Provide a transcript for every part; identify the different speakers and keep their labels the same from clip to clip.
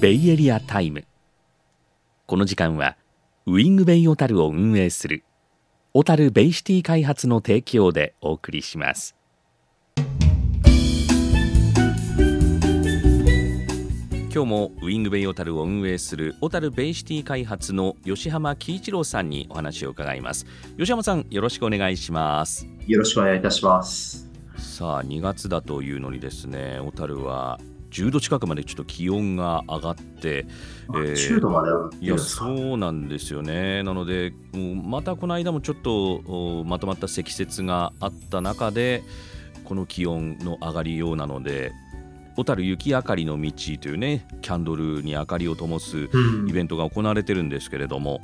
Speaker 1: ベイエリアタイム。この時間はウィングベイ小樽を運営する小樽ベイシティ開発の提供でお送りします。今日もウィングベイ小樽を運営する小樽ベイシティ開発の吉浜喜一郎さんにお話を伺います。吉浜さんよろしくお願いします。
Speaker 2: よろしくお願いいたします。
Speaker 1: さあ2月だというのにですね。小樽は10度近くまでちょっと気温が上がって、
Speaker 2: あ
Speaker 1: えー
Speaker 2: 10度まで
Speaker 1: いやそうなんですよね。なのでもうまたこの間もちょっとおまとまった積雪があった中でこの気温の上がりようなので小樽雪明かりの道というねキャンドルに明かりを灯す
Speaker 2: うん。
Speaker 1: イベントが行われてるんですけれども、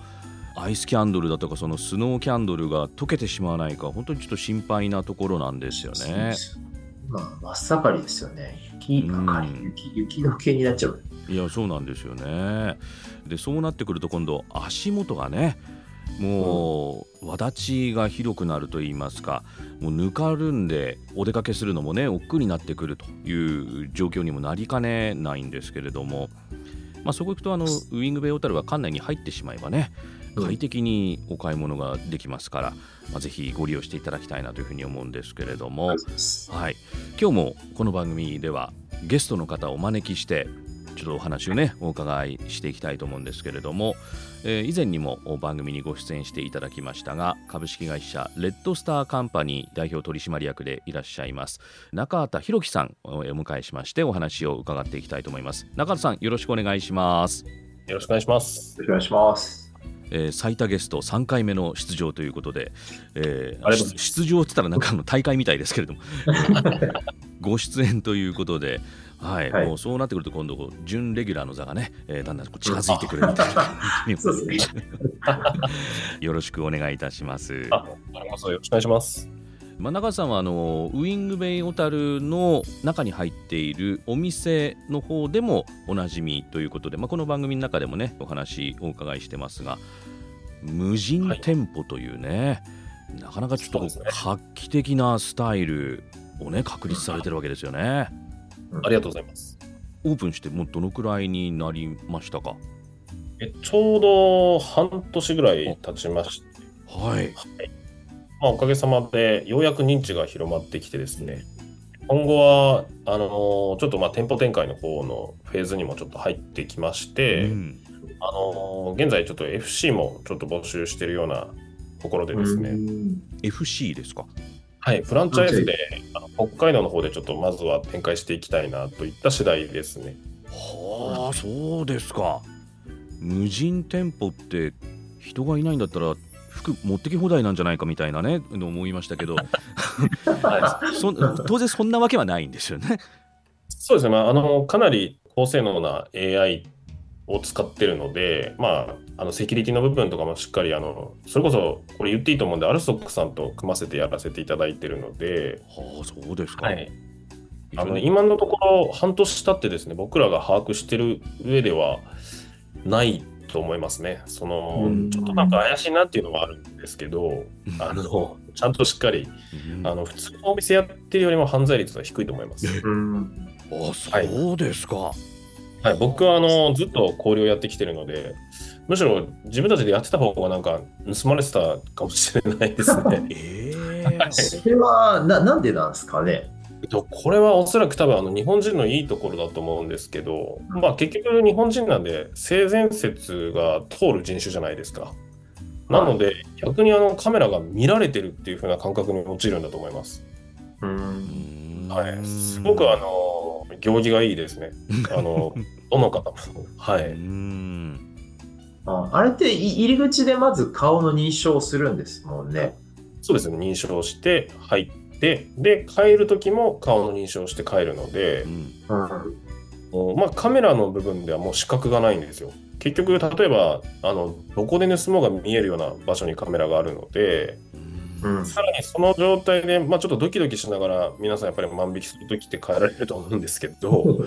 Speaker 1: アイスキャンドルだとかそのスノーキャンドルが溶けてしまわないか本当にちょっと心配なところなんですよね。
Speaker 2: まあ、真っ盛りですよね。雪かかり、
Speaker 1: うん
Speaker 2: 雪、雪の系になっちゃう。
Speaker 1: いやそうなんですよね。でそうなってくると今度足元がねもうわちが広くなると言いますかもうぬかるんでお出かけするのもね億劫になってくるという状況にもなりかねないんですけれども、まあ、そこ行くとあのウィングベイ小樽は館内に入ってしまえばね
Speaker 2: うん
Speaker 1: 快適にお買い物ができますから、まあ、ぜひご利用していただきたいなというふうに思うんですけれども。はい、今日もこの番組ではゲストの方をお招きしてちょっとお話をねお伺いしていきたいと思うんですけれども、えー以前にも番組にご出演していただきましたが株式会社レッドスターカンパニー代表取締役でいらっしゃいます中畑弘樹さんをお迎えしましてお話を伺っていきたいと思います中畑さんよろしくお願いします、
Speaker 3: よろしくお願いします。
Speaker 2: よろしくお願いします。
Speaker 1: えー最多ゲスト3回目の出場ということで、えー出場って言ったらなんかあの大会みたいですけれども ご出演ということで、はい
Speaker 2: はい
Speaker 1: もうそうなってくると今度こう準レギュラーの座がね、えーだんだんこう近づいてくるみたいな
Speaker 2: うですね。
Speaker 1: よろしくお願いいたします。
Speaker 3: あ、よろしくお願いします。
Speaker 1: まあ、中田さんはあのウイングベイ小樽の中に入っているお店の方でもおなじみということで、まあ、この番組の中でもねお話お伺いしてますが無人店舗というね、なかなかちょっと画期的なスタイルをね確立されてるわけですよね。
Speaker 3: ありがとうございます。
Speaker 1: オープンしてもうどのくらいになりましたか？
Speaker 3: えちょうど半年ぐらい経ちまして、
Speaker 1: はい。
Speaker 3: まあ、おかげさまでようやく認知が広まってきてですね、今後はあのーちょっとまあ店舗展開の方のフェーズにもちょっと入ってきまして、
Speaker 1: うん。
Speaker 3: あのー現在ちょっと FC もちょっと募集しているようなところでですね、
Speaker 2: うん。
Speaker 1: FC ですか？
Speaker 3: はい、フランチャイズであの北海道の方でちょっとまずは展開していきたいなといった次第ですね。
Speaker 1: はあそうですか。無人店舗って人がいないんだったら服持ってき放題なんじゃないかみたいなねの思いましたけど。当然そんなわけはないんですよね。
Speaker 3: そうですね、まあ、あのかなり高性能な AI を使ってるので、まあ、あのセキュリティの部分とかもしっかりあの、それこそこれ言っていいと思うんで、アルソックさんと組ませてやらせていただいてるので、
Speaker 1: はあそうですか。
Speaker 3: はい、あの今のところ、半年経ってですね、僕らが把握してる上ではないと思いますね。その
Speaker 2: うん
Speaker 3: ちょっとなんか怪しいなっていうのはあるんですけど、あのちゃんとしっかり
Speaker 1: うん
Speaker 3: あの普通のお店やってるよりも犯罪率は低いと思います。
Speaker 2: うん
Speaker 1: あそうですか。
Speaker 3: はい、僕はあのずっと交流をやってきてるので、むしろ自分たちでやってた方がなんか盗まれてたかもしれないですね。
Speaker 1: ええ
Speaker 2: それはななんでなんですかね。
Speaker 3: えっとこれはおそらく多分あの日本人のいいところだと思うんですけど、まあ、結局日本人なんで性善説が通る人種じゃないですか。なので逆にあのカメラが見られてるっていう風な感覚に陥るんだと思います。
Speaker 2: うん
Speaker 3: はい、すごくあの行儀がいいですね。あのどの方も。は
Speaker 1: う
Speaker 3: い。
Speaker 1: ん
Speaker 2: ああれってい入り口でまず顔の認証をするんですもんね。
Speaker 3: そうですね、認証して入って、で、帰る時も顔の認証して帰るので
Speaker 1: う、ん。
Speaker 3: まあ、カメラの部分ではもう視覚がないんですよ。結局、例えば、あの、どこで盗もうが見えるような場所にカメラがあるので、
Speaker 2: うん。
Speaker 3: さらにその状態で、まあ、ちょっとドキドキしながら、皆さんやっぱり万引きする時って帰られると思うんですけど、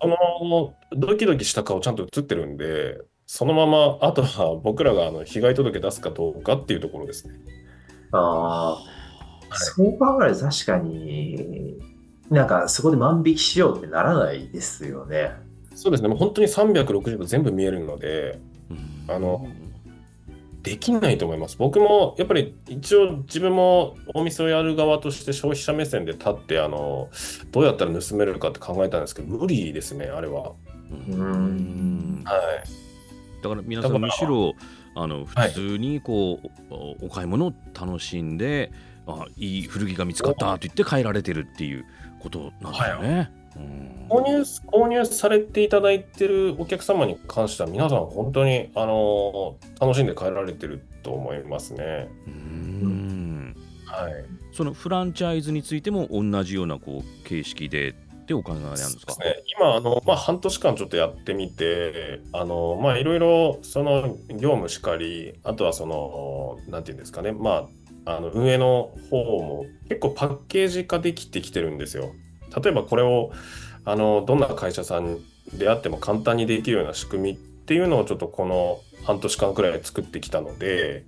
Speaker 3: あの、ドキドキした顔ちゃんと映ってるんで、そのまま、あとは僕らがあの被害届出すかどうかっていうところですね。
Speaker 2: ああ、そう考えると確かに、なんかそこで万引きしようってならないですよね。
Speaker 3: そうですね、もう本当に360度全部見えるので、
Speaker 1: うん
Speaker 3: あのできないと思います。僕もやっぱり一応自分もお店をやる側として消費者目線で立ってあのどうやったら盗めるかって考えたんですけど無理ですねあれは。
Speaker 1: うん
Speaker 3: はい。
Speaker 1: だから皆さんむしろあの普通にこう、おお買い物を楽しんであいい古着が見つかったと言って帰られてるっていうことなんですよね。うん
Speaker 3: 購入購入されていただいてるお客様に関しては皆さん本当にあの楽しんで帰られてると思いますね。
Speaker 1: うん
Speaker 3: はい。
Speaker 1: そのフランチャイズについても同じようなこう形式でってお考えなんですか？
Speaker 3: ね、今あの、まあ、半年間ちょっとやってみて、あのまあ、いろいろその業務しかり、あとはその、なんていうんですかね、まあ、あの運営の方も結構パッケージ化できてきてるんですよ。例えばこれをあのどんな会社さんであっても簡単にできるような仕組みっていうのをちょっとこの半年間くらい作ってきたので、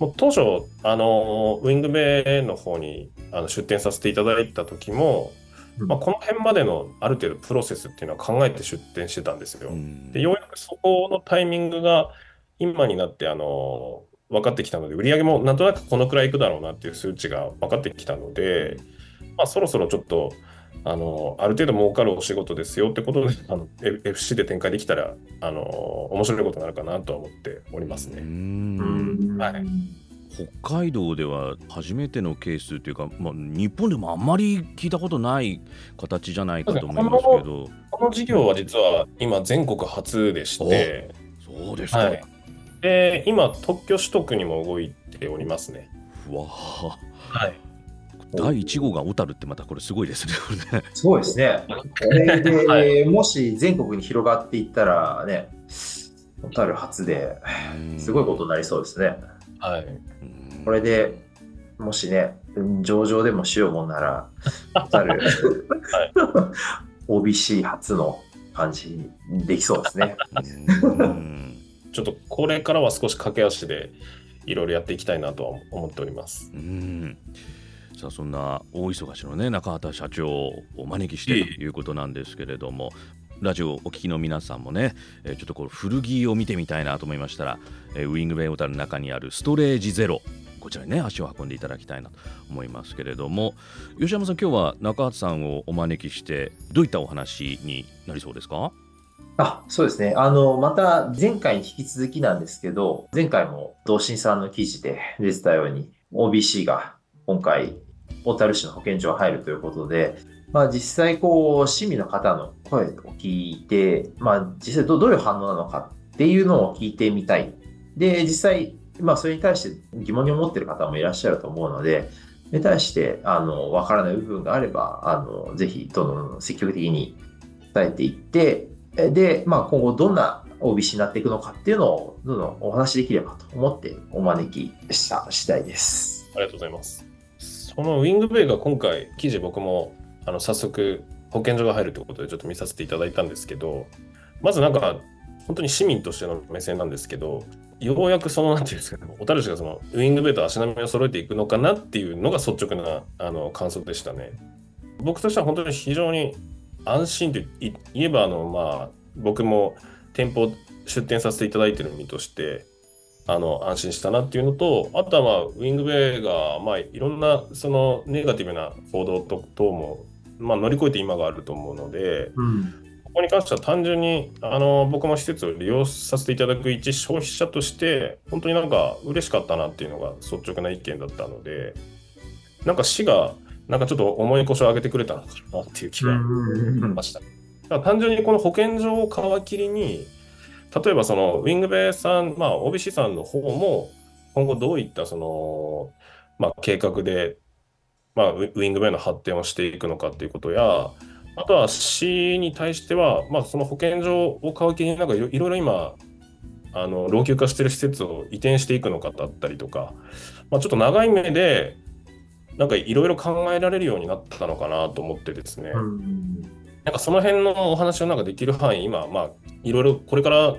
Speaker 3: もう当初、あのウィングベイの方にあの出店させていただいた時も、まあ、この辺までのある程度プロセスっていうのは考えて出店してたんですよ。
Speaker 1: うん
Speaker 3: でようやくそこのタイミングが今になってあの分かってきたので売り上げもなんとなくこのくらいいくだろうなっていう数値が分かってきたので、まあ、そろそろちょっとあのある程度儲かるお仕事ですよってことであの FC で展開できたらあの面白いことになるかなとは思っております
Speaker 1: う
Speaker 3: ね。
Speaker 1: ん。
Speaker 3: はい。
Speaker 1: 北海道では初めてのケースというか、まあ、日本でもあんまり聞いたことない形じゃないかと思いますけど。
Speaker 3: この事業は実は今全国初でして、
Speaker 1: そうですか、
Speaker 3: はいで今特許取得にも動いておりますね。
Speaker 1: うわあ
Speaker 3: はい
Speaker 1: 第1号が小樽ってまたこれすごいですね。これね
Speaker 2: そうですね。これで、
Speaker 3: はい
Speaker 2: もし全国に広がっていったらね、小樽初で、すごいことになりそうですね。
Speaker 3: はい
Speaker 1: うん
Speaker 2: これでもしね、上場でもしようもんなら、小樽、OBC 初の感じにできそうですね。
Speaker 1: うん
Speaker 3: ちょっとこれからは少し駆け足でいろいろやっていきたいなとは思っております。
Speaker 1: うん。さあそんな大忙しのね中畑社長をお招きしてということなんですけれども、ラジオをお聞きの皆さんもね、えーちょっとこう古着を見てみたいなと思いましたら、えーウィングベイオタルの中にあるストレージゼロこちらにね足を運んでいただきたいなと思いますけれども吉山さん今日は中畑さんをお招きしてどういったお話になりそうですか？
Speaker 2: あ、そうですね。あの、また前回に引き続きなんですけど、前回も同心さんの記事で出てたように、OBC が今回、小樽市の保健所に入るということで、まあ実際こう、市民の方の声を聞いて、まあ実際どどういう反応なのかっていうのを聞いてみたい。で、実際、まあそれに対して疑問に思っている方もいらっしゃると思うので、に対して、あの、わからない部分があれば、あの、ぜひ、どんどん積極的に伝えていって、えで、まあ、今後どんな OBC になっていくのかっていうのをどんどんお話しできればと思ってお招きした次第です。
Speaker 3: ありがとうございます。そのウィングベイが今回記事僕もあの早速保健所が入るということでちょっと見させていただいたんですけど、まずなんか本当に市民としての目線なんですけど、ようやくそのなんていうんですかね、小樽市がそのウィングベイと足並みを揃えていくのかなっていうのが率直なあの感想でしたね。僕としては本当に非常に安心とい言えばあのまあ僕も店舗出店させていただいてる身としてあの安心したなっていうのと、あとは、まあ、ウィングベイが、まあ、いろんなそのネガティブな報道と等も、まあ、乗り越えて今があると思うので、
Speaker 2: うん。
Speaker 3: ここに関しては単純にあの僕も施設を利用させていただく一消費者として、本当になんか嬉しかったなっていうのが率直な意見だったので、なんか市が、なんかちょっと重い腰を上げてくれたのかなっていう気がしました。単純にこの保健所を皮切りに、例えばそのウィングベイさん、まあ OBC さんの方も今後どういったその、まあ、計画で、まあ、ウィウィングベイの発展をしていくのかっていうことや、あとは市に対しては、まあ、その保健所を皮切りになんかいろいろ今、あの老朽化してる施設を移転していくのかだったりとか、まあ、ちょっと長い目で、なんかいろいろ考えられるようになったのかなと思ってですね。
Speaker 2: うん
Speaker 3: なんかその辺のお話をなんかできる範囲、今、まあ、いろいろこれから、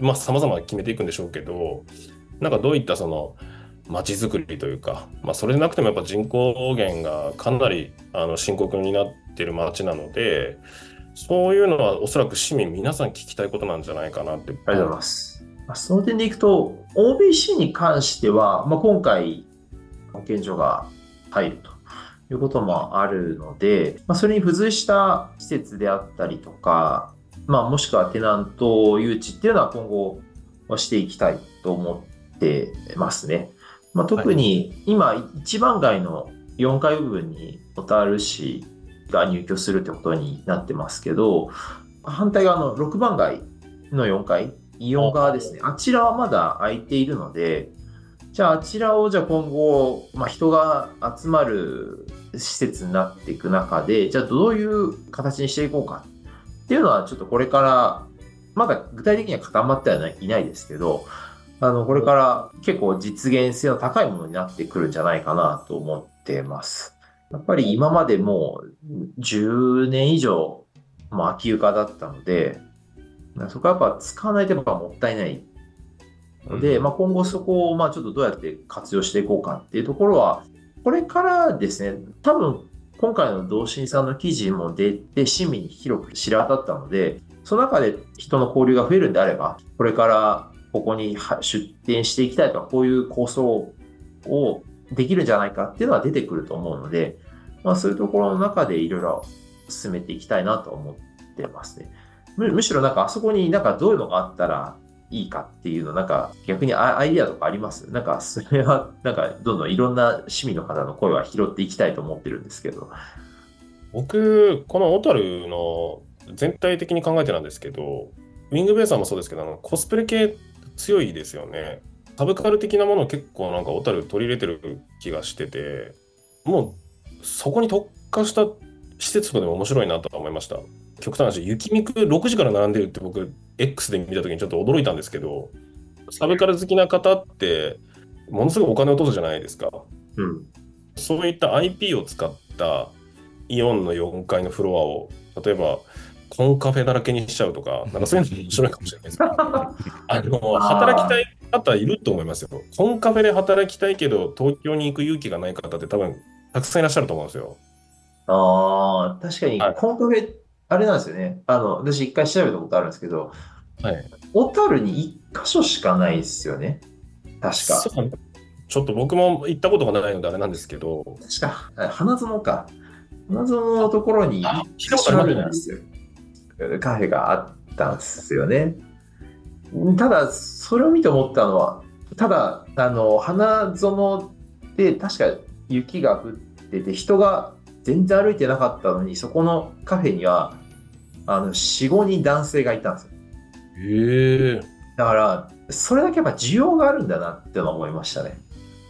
Speaker 3: まあ、様々決めていくんでしょうけど、なんかどういったその、街づくりというか、まあ、それでなくてもやっぱ人口減がかなりあの深刻になってる街なので、そういうのはおそらく市民皆さん聞きたいことなんじゃないかなって。あり
Speaker 2: がとうございます。その点でいくと、OBC に関しては、まあ、今回、保健所が入るということもあるので、まあ、それに付随した施設であったりとか、まあ、もしくはテナント誘致っていうのは今後していきたいと思ってますね。まあ、特に今、一番街の4階部分に小樽市が入居するってことになってますけど、反対側の6番街の4階、イオン側ですね、あちらはまだ空いているので、じゃああちらをじゃあ今後、まあ、人が集まる施設になっていく中で、じゃあどういう形にしていこうかっていうのはちょっとこれから、まだ具体的には固まってはいないですけど、あの、これから結構実現性の高いものになってくるんじゃないかなと思ってます。やっぱり今までもう10年以上、も空き床だったので、そこはやっぱ使わないとやっぱもったいないので、まあ、今後そこをまあちょっとどうやって活用していこうかっていうところは、これからですね、多分今回の同心さんの記事も出て市民に広く知れ渡ったので、その中で人の交流が増えるんであれば、これからここに出店していきたいとか、こういう構想をできるんじゃないかっていうのは出てくると思うので、まあ、そういうところの中でいろいろ進めていきたいなと思ってますね。むむしろなんかあそこになんかどういうのがあったらいいかっていうの、なんか逆にアイディアとかあります？なんかそれはなんかどんどんいろんな市民の方の声は拾っていきたいと思ってるんですけど。
Speaker 3: 僕、この小樽の全体的に考えてなんですけど、ウィングベーサーもそうですけど、あのコスプレ系強いですよね。サブカル的なものを結構なんか小樽取り入れてる気がしてて、もうそこに特化した施設とかでも面白いなと思いました。極端な話、雪見く6時から並んでるって僕、X で見た時にちょっと驚いたんですけど、サブカル好きな方って、ものすごいお金を落とすじゃないですか。
Speaker 2: うん、
Speaker 3: そういった IP を使ったイオンの4階のフロアを、例えば、コンカフェだらけにしちゃうとか、なんかそういうの面白いかもしれないです。あの働きたい方いると思いますよ。コンカフェで働きたいけど、東京に行く勇気がない方って多分たくさんいらっしゃると思うんですよ。
Speaker 2: ああ、確かに、コンカフェ、あれなんですよね。あの、私一回調べたことあるんですけど、
Speaker 3: はい。
Speaker 2: 小樽に一箇所しかないですよね。確か。
Speaker 3: ちょっと僕も行ったことがないのであれなんですけど。
Speaker 2: 確か、花園か。花園のところに一箇所あるんですよ。カフェがあったんですよね。ただ、それを見て思ったのは、ただ、あの、花園で確か雪が降ってて、人が全然歩いてなかったのに、そこのカフェには、あの、4、5人男性がいたんですよ。
Speaker 3: へえ。
Speaker 2: だから、それだけやっぱ需要があるんだなって思いましたね。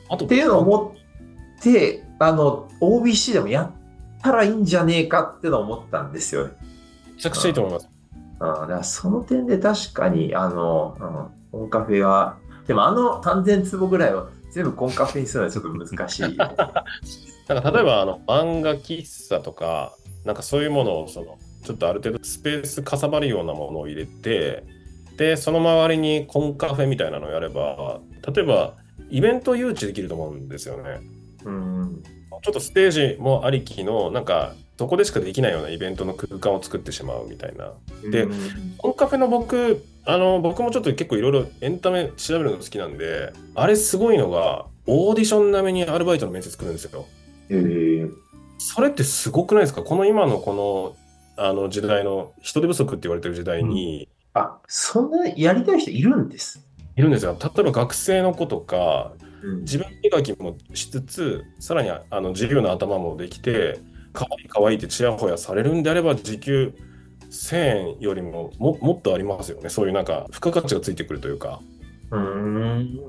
Speaker 3: あと
Speaker 2: っていうのを思って、あの、OBC でもやったらいいんじゃねえかってのを思ったんですよね。
Speaker 3: めちゃくちゃいいと思います。
Speaker 2: うん、だからその点で確かに、あの、うん、コンカフェは、でもあの3000坪ぐらいは全部コンカフェにするのはちょっと難しい。
Speaker 3: なんか例えばあの漫画喫茶とか、なんかそういうものをそのちょっとある程度スペースかさばるようなものを入れて、で、その周りにコンカフェみたいなのをやれば、例えばイベント誘致できると思うんですよね。
Speaker 2: うん
Speaker 3: ちょっとステージもありきの、なんかそこでしかできないようなイベントの空間を作ってしまうみたいな。で、コンカフェの僕、あの、僕もちょっと結構いろいろエンタメ調べるの好きなんで、あれすごいのが、オーディション並みにアルバイトの面接来るんですよ。
Speaker 2: へえ。
Speaker 3: それってすごくないですか？この今のこの、あの時代の人手不足って言われてる時代に、
Speaker 2: うん、あ、そんなやりたい人いるんです
Speaker 3: いるんですよ。例えば学生の子とか、自分磨きもしつつ、さらにあの自由な頭もできて、かわいいかわいいってちやほやされるんであれば、時給1000円よりもももっとありますよね。そういうなんか、付加価値がついてくるというか。
Speaker 2: うん。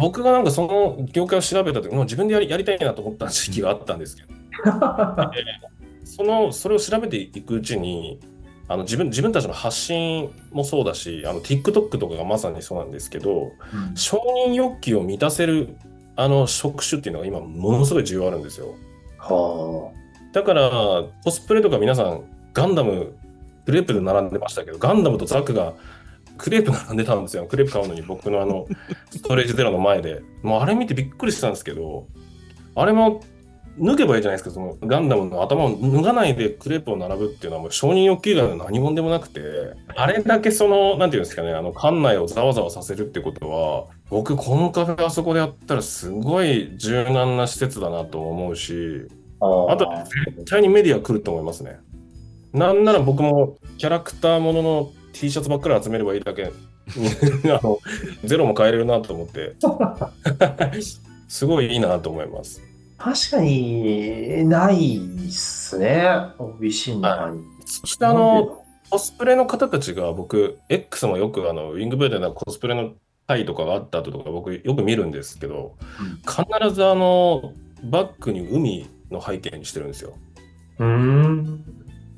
Speaker 3: 僕がなんかその業界を調べた時もう自分でやりやりたいなと思った時期があったんですけど。そのそれを調べていくうちにあの自分自分たちの発信もそうだしあの TikTok とかがまさにそうなんですけど、うん、承認欲求を満たせるあの職種っていうのが今ものすごい重要あるんですよ。
Speaker 2: は
Speaker 3: あ。だから、コスプレとか皆さん、ガンダム、グレープで並んでましたけど、ガンダムとザクがクレープ並んでたんですよ。クレープ買うのに僕のあの、ストレージゼロの前で。もうあれ見てびっくりしたんですけど、あれも脱げばいいじゃないですか、そのガンダムの頭を脱がないでクレープを並ぶっていうのはもう承認欲求以外の何者でもなくて、あれだけその、なんていうんですかね、あの、館内をざわざわさせるってことは、僕、このカフェあそこでやったらすごい柔軟な施設だなと思うし、あと、絶対にメディア来ると思いますね。なんなら僕もキャラクターものの T シャツばっかり集めればいいだけ、あのゼロも買えれるなと思って、すごいいいなと思います。
Speaker 2: 確かに、ないっすね。OBC の中に。
Speaker 3: そしてあの、コスプレの方たちが僕、X もよくあの、ウィングブーでのコスプレの会とかがあった後とか僕よく見るんですけど、うん、必ずあの、バックに海の背景にしてるんですよ。
Speaker 2: うん。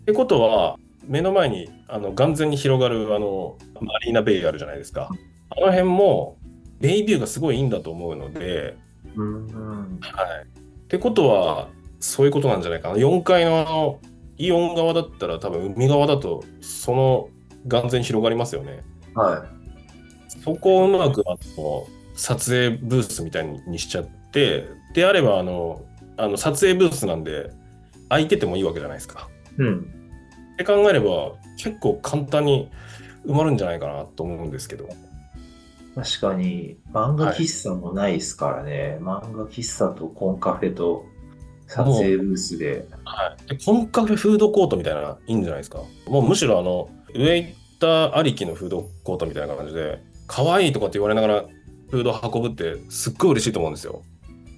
Speaker 3: ってことは、目の前にあの眼前に広がるあのマリーナベイあるじゃないですか。あの辺もベイビューがすごいいいんだと思うので、
Speaker 2: うん、
Speaker 3: はい、ってことは、そういうことなんじゃないかな。4階のあの、イオン側だったら多分海側だと、その眼前広がりますよね。
Speaker 2: は
Speaker 3: い。そこをうまくあの撮影ブースみたいにしちゃって、であればあの、あの撮影ブースなんで、空いててもいいわけじゃないですか。
Speaker 2: うん。
Speaker 3: って考えれば、結構簡単に埋まるんじゃないかなと思うんですけど。
Speaker 2: 確かに、漫画喫茶もないですからね。はい、漫画喫茶とコンカフェと撮影ブースで。
Speaker 3: はい、でコンカフェフードコートみたいな、いいんじゃないですか。もうむしろあの、ウェイターありきのフードコートみたいな感じで、可愛いとかって言われながらフード運ぶってすっごい嬉しいと思うんですよ。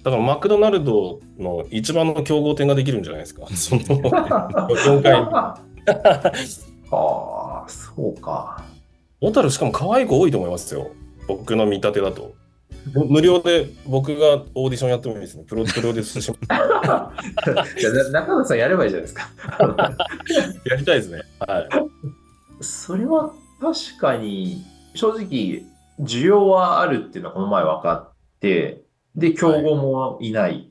Speaker 3: だからマクドナルドの一番の競合店ができるんじゃないですか。その 4階
Speaker 2: ああ、そうか。
Speaker 3: 小樽しかも可愛い子多いと思いますよ。僕の見立てだと。無料で僕がオーディションやってもいいですね。プロプロです し。
Speaker 2: 中野さんやればいいじゃないですか。
Speaker 3: やりたいですね。はい。
Speaker 2: それは確かに、正直、需要はあるっていうのはこの前分かって、で、競合もいない。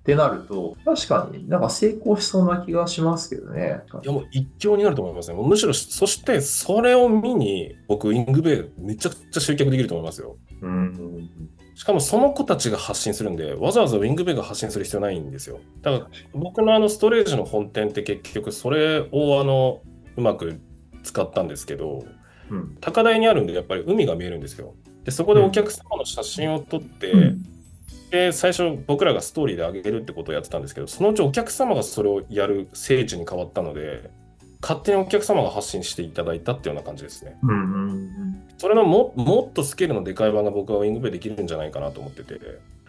Speaker 2: はいってなると、確かになんか成功しそうな気がしますけどね。
Speaker 3: いやもう一強になると思いますね。むしろ、そしてそれを見に、僕、イングベイめちゃくちゃ集客できると思いますよ。
Speaker 2: うん。
Speaker 3: しかもその子たちが発信するんで、わざわざウィングベイが発信する必要ないんですよ。だから僕のあのストレージの本店って結局それをあのうまく使ったんですけど、
Speaker 2: うん、
Speaker 3: 高台にあるんでやっぱり海が見えるんですよ。でそこでお客様の写真を撮って、うんで最初僕らがストーリーで上げるってことをやってたんですけどそのうちお客様がそれをやる聖地に変わったので勝手にお客様が発信していただいたっていうような感じですね。
Speaker 2: うんうんうん、
Speaker 3: それのももっとスケールのでかい版が僕はウィングベイできるんじゃないかなと思ってて。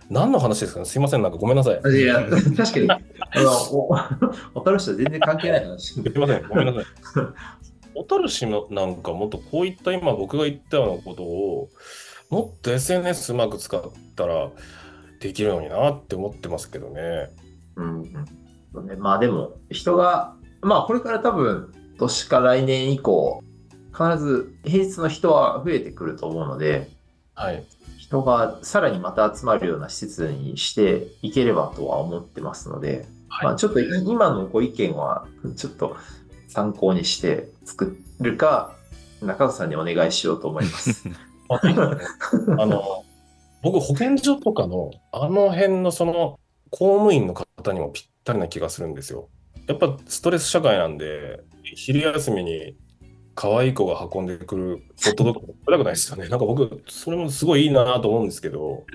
Speaker 3: 何の話ですかね？すいません、なんかごめんなさい。
Speaker 2: いや、確かに、あの、お、小樽市と全然関係ない話。
Speaker 3: すいません、ごめんなさい。小樽市なんかもっとこういった今僕が言ったようなことを、もっと SNS うまく使ったら、できるのになって思ってますけどね。
Speaker 2: うん、うん。ね、まあでも人がまあこれから多分年か来年以降必ず平日の人は増えてくると思うので、
Speaker 3: はい、
Speaker 2: 人がさらにまた集まるような施設にしていければとは思ってますので、はい、まあ、ちょっと今のご意見はちょっと参考にして作るか中田さんにお願いしようと思います。
Speaker 3: あの僕、保健所とかの、あの辺のその、公務員の方にもぴったりな気がするんですよ。やっぱストレス社会なんで、昼休みに可愛い子が運んでくるホットドッグ食べたくないですよね。なんか僕、それもすごいいいなと思うんですけど、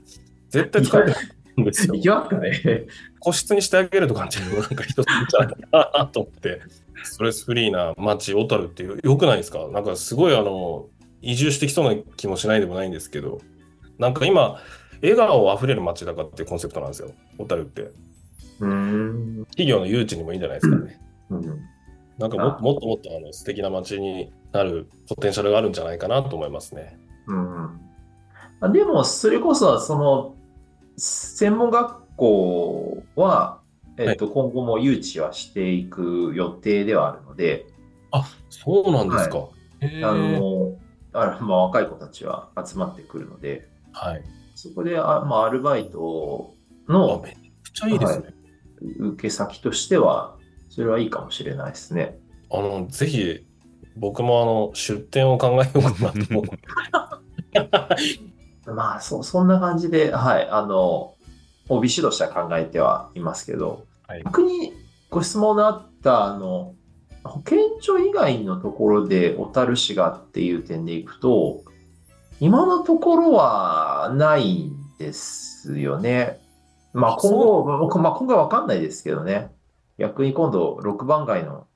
Speaker 3: 絶対使えないんですよ。
Speaker 2: いきますかね。
Speaker 3: 個室にしてあげるとかっていうのなんか一ついいんじゃないかなと思って、ストレスフリーな街、小樽っていう、よくないですかなんかすごいあの、移住してきそうな気もしないでもないんですけど、なんか今、笑顔あふれる街だかっていうコンセプトなんですよ、小樽って。
Speaker 2: うん
Speaker 3: 企業の誘致にもいいんじゃないですかね。
Speaker 2: うん、
Speaker 3: なんかももっともっとあの素敵な街になるポテンシャルがあるんじゃないかなと思いますね。
Speaker 2: うん、でも、それこそ、その、専門学校は、えっと、はい、今後も誘致はしていく予定ではあるので。
Speaker 3: あ、そうなんですか。は
Speaker 2: い、あの、あまあ、若い子たちは集まってくるので、
Speaker 3: はい、
Speaker 2: そこであ、まあ、アルバイトの、
Speaker 3: めちゃくちゃいいですね、はい、
Speaker 2: 受け先としては、それはいいかもしれないですね。
Speaker 3: あの、ぜひ、僕もあの出店を考えようかなと。
Speaker 2: まあ、そ、そんな感じで、はい、あの、帯指導しては考えてはいますけど、はい、逆にご質問のあった、あの、保健所以外のところで小樽市がっていう点でいくと、今のところはないんですよね。まあ今後、まあ、今回わかんないですけどね。逆に今度6番街の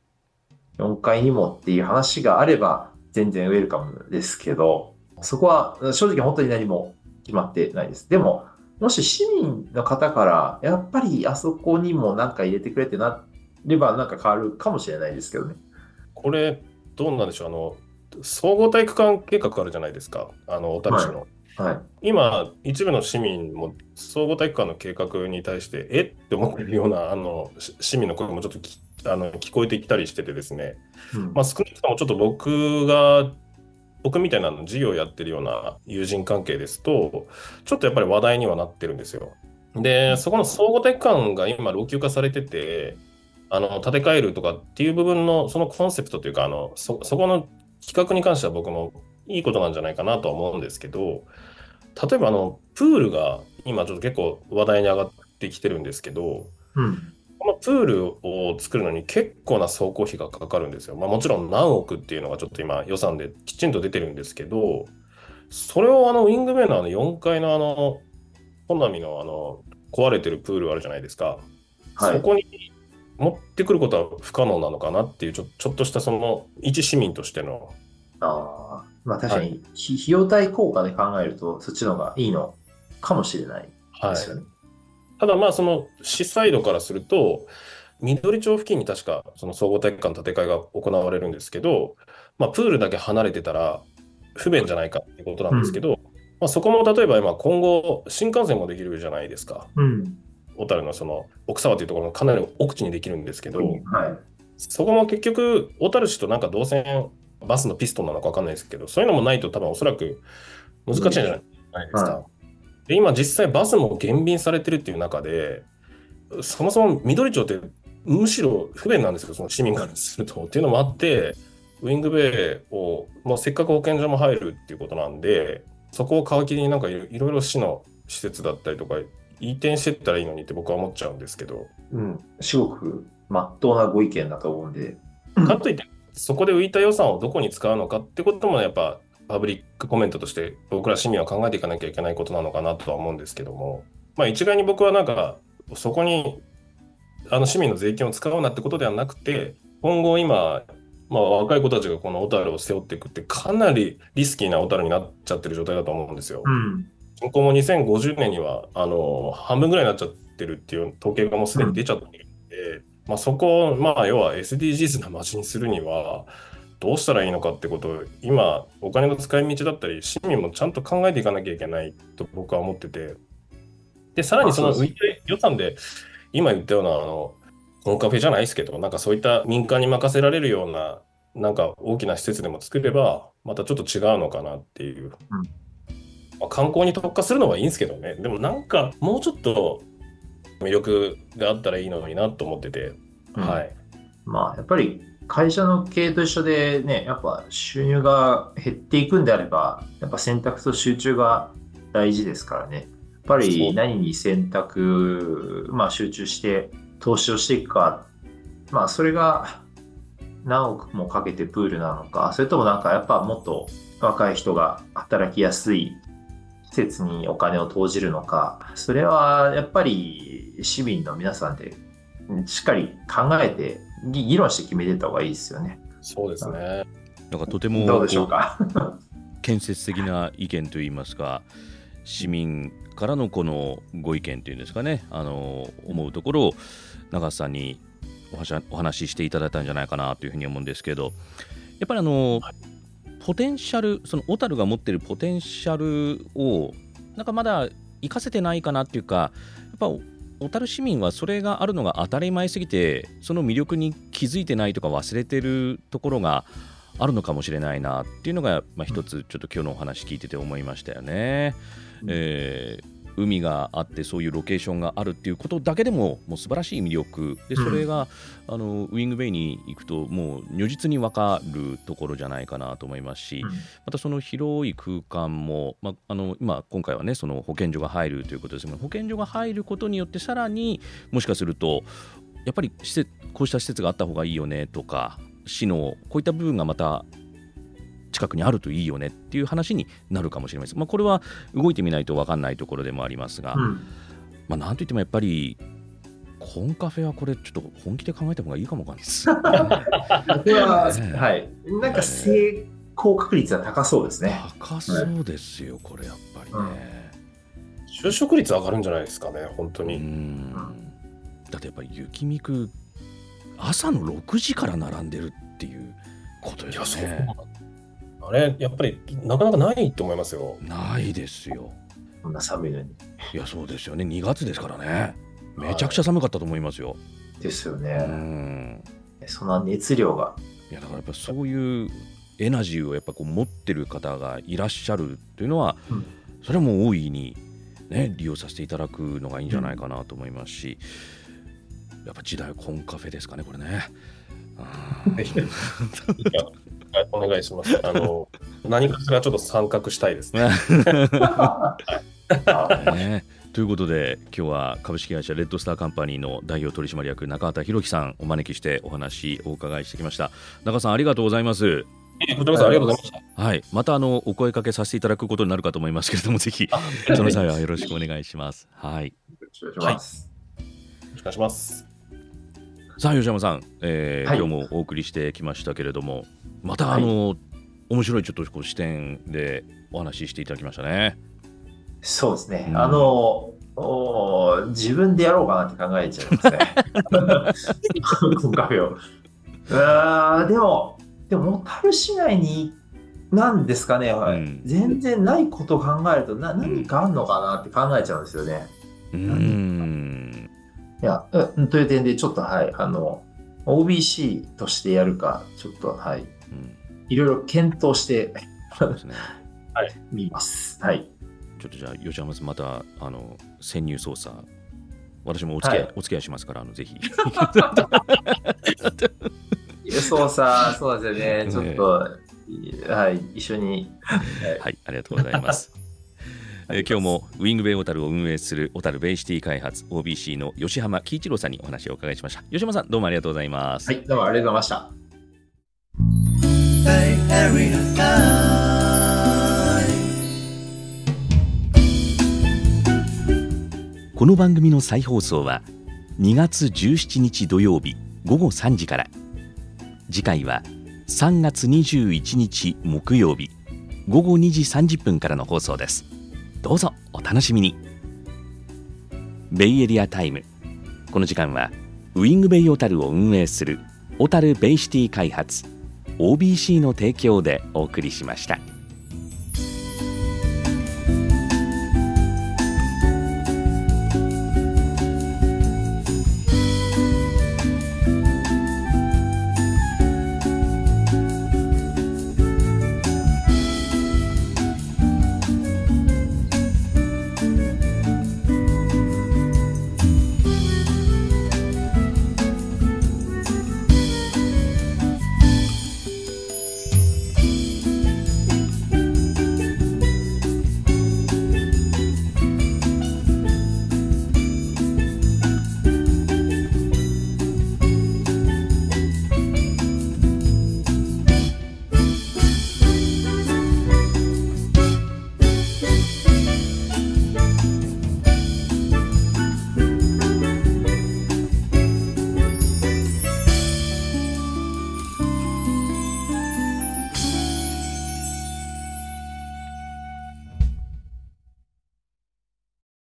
Speaker 2: 4階にもっていう話があれば全然ウェルカムですけど、そこは正直本当に何も決まってないです。でも、もし市民の方からやっぱりあそこにも何か入れてくれってなればなんか変わるかもしれないですけどね。
Speaker 3: これ、どうなんでしょうあの、総合体育館計画あるじゃないですか、あの小樽市の。
Speaker 2: はい、はい、
Speaker 3: 今、一部の市民も総合体育館の計画に対して、え？って思ってるようなあの市民の声もちょっとあの聞こえてきたりしててですね、うん、まあ、少なくともちょっと僕が、僕みたいなの事業をやってるような友人関係ですと、ちょっとやっぱり話題にはなってるんですよ。で、そこの総合体育館が今老朽化されてて、あの建て替えるとかっていう部分のそのコンセプトというかあのそそこの企画に関しては僕もいいことなんじゃないかなとは思うんですけど例えばあのプールが今ちょっと結構話題に上がってきてるんですけど、
Speaker 2: うん、
Speaker 3: このプールを作るのに結構な総工費がかかるんですよ。まあ、もちろん何億っていうのがちょっと今予算できちんと出てるんですけどそれをあのウィングメイのあの4階のあの本並のあの壊れてるプールあるじゃないですか。はい、そこに持ってくることは不可能なのかなっていうちょちょっとしたその一市民としての。
Speaker 2: ああ、まあ確かに、はい、費用対効果で考えるとそっちの方がいいのかもしれないですよね。はい、
Speaker 3: ただまあその市サイドからすると緑町付近に確かその総合体育館建て替えが行われるんですけど、まあ、プールだけ離れてたら不便じゃないかってことなんですけど、うん、まあ、そこも例えば今今後新幹線もできるじゃないですか。
Speaker 2: うん
Speaker 3: 小樽のその奥沢というところのかなり奥地にできるんですけど、はい、
Speaker 2: そ
Speaker 3: こも結局小樽市となんか動線バスのピストンなのか分かんないですけどそういうのもないと多分おそらく難しいんじゃないですか。はい、で今実際バスも減便されてるっていう中でそもそも緑町ってむしろ不便なんですよその市民からすると。っていうのもあってウィングベイを、まあ、せっかく保健所も入るっていうことなんでそこを皮切りになんかいろいろ市の施設だったりとか移転してったらいいのにって僕は思っちゃうんですけど。
Speaker 2: うん、すごくまっとうなご意見だと思うんで。
Speaker 3: かといって、そこで浮いた予算をどこに使うのかってこともやっぱパブリックコメントとして僕ら市民は考えていかなきゃいけないことなのかなとは思うんですけども、まあ一概に僕はなんかそこにあの市民の税金を使うなってことではなくて、今後今、まあ、若い子たちがこの小樽を背負っていくってかなりリスキーな小樽になっちゃってる状態だと思うんですよ。
Speaker 2: うん
Speaker 3: 人口も2050年にはあの半分ぐらいになっちゃってるっていう統計がもうすでに出ちゃってるんで、うん、まあ、そこを、まあ、要は SDGs な街にするにはどうしたらいいのかってことを今お金の使い道だったり市民もちゃんと考えていかなきゃいけないと僕は思ってて。でさらにその浮いて予算で今言ったようなあのコンカフェじゃないですけどなんかそういった民間に任せられるようななんか大きな施設でも作ればまたちょっと違うのかなっていう。うんまあ、観光に特化するのはいいんですけどね。でもなんかもうちょっと魅力があったらいいのになと思ってて、うん、はい。
Speaker 2: まあやっぱり会社の経営と一緒でねやっぱ収入が減っていくんであればやっぱ選択と集中が大事ですからね。やっぱり何に選択、まあ、集中して投資をしていくか。まあそれが何億もかけてプールなのか。それともなんかやっぱもっと若い人が働きやすい施設にお金を投じるのか、それはやっぱり市民の皆さんでしっかり考えて、議論して決めてた方がいいですよね。
Speaker 3: そうですね。
Speaker 1: なんかとても
Speaker 2: どうでしょうか？
Speaker 1: 建設的な意見といいますか、市民からのこのご意見というんですかね、あの思うところを長瀬さんにお話ししていただいたんじゃないかなというふうに思うんですけど、やっぱりあの、ポテンシャルその小樽が持ってるポテンシャルをなんかまだ活かせてないかなっていうかやっぱ小樽市民はそれがあるのが当たり前すぎてその魅力に気づいてないとか忘れてるところがあるのかもしれないなっていうのが、まあ、一つちょっと今日のお話聞いてて思いましたよね。えー海があってそういうロケーションがあるっていうことだけでももう素晴らしい魅力。でそれが、うん、あのウィングベイに行くともう如実に分かるところじゃないかなと思いますし、うん、またその広い空間も、まあの今今回はねその保健所が入るということです。けど保健所が入ることによってさらにもしかするとやっぱり施設こうした施設があった方がいいよねとか市のこういった部分がまた近くにあるといいよねっていう話になるかもしれません。まあ、これは動いてみないと分かんないところでもありますが、うん、まあ、なんといってもやっぱりコンカフェはこれちょっと本気で考えた方がいいかもわかんないです。
Speaker 2: は、はい、なんか成功確率は高そうですね。
Speaker 1: 高そうですよ、これやっぱりね、
Speaker 3: うん。就職率上がるんじゃないですかね、本当に。
Speaker 1: うんだってやっぱり雪見く朝の6時から並んでるっていうことですね。
Speaker 3: あれ、やっぱりなかなかないと思いますよ。
Speaker 1: ないですよ。
Speaker 2: こんな寒いのに。
Speaker 1: いや、そうですよね。2月ですからね。めちゃくちゃ寒かったと思いますよ。
Speaker 2: ですよね。うん。その熱量が。
Speaker 1: いや、だからやっぱそういうエナジーをやっぱこう持ってる方がいらっしゃるっていうのは、うん、それはもう大いに、ね、利用させていただくのがいいんじゃないかなと思いますし、うん、やっぱ時代コンカフェですかね、これね。
Speaker 3: お願いします。あの 何かしらちょっと参画したいですね。
Speaker 1: ねということで今日は株式会社レッドスターカンパニーの代表取締役中畑博樹さんお招きしてお話お伺いしてきました中さんありがとうございます
Speaker 3: こちらこそありがとうございまし
Speaker 1: た。はい、またあのお声かけさせていただくことになるかと思いますけれども、ぜひその際はよろしくお願いします。はい。よ
Speaker 2: ろしくお願いします。
Speaker 3: はい、よろしくお願いします。
Speaker 1: さあ吉山さん、えー、はい、今日もお送りしてきましたけれども、またあの、はい、面白いちょっとこう視点でお話ししていただきましたね。
Speaker 2: そうですね。うん、あのお自分でやろうかなって考えちゃいますね。カフェを。あでも、でも、小樽市内に、なんですかね、うん、全然ないことを考えるとな、何かあんのかなって考えちゃうんですよね。
Speaker 1: うん。
Speaker 2: いや、うん、という点で、ちょっと、はい、あの、OBC としてやるか、ちょっと、はい、いろいろ検討してそうですね。はい、見ます。はい。
Speaker 1: ちょっとじゃあ、吉山さん、また、あの、潜入捜査、私もお付き合い、はい、お付き合いしますから、あの、ぜひ。
Speaker 2: 捜査、そうですよね。ちょっと、はい、一緒に。
Speaker 1: はい、ありがとうございます。え今日もウィングベイ小樽を運営する小樽ベイシティ開発 OBC の吉浜喜一郎さんにお話をお伺いしました。吉浜さんどうもありがとうございます。
Speaker 2: はいどうもありがとうございました。
Speaker 1: この番組の再放送は2月17日土曜日午後3時から。次回は3月21日木曜日午後2時30分からの放送ですどうぞお楽しみにベイエリアタイムこの時間はウィングベイ小樽を運営する小樽ベイシティ開発 OBC の提供でお送りしました。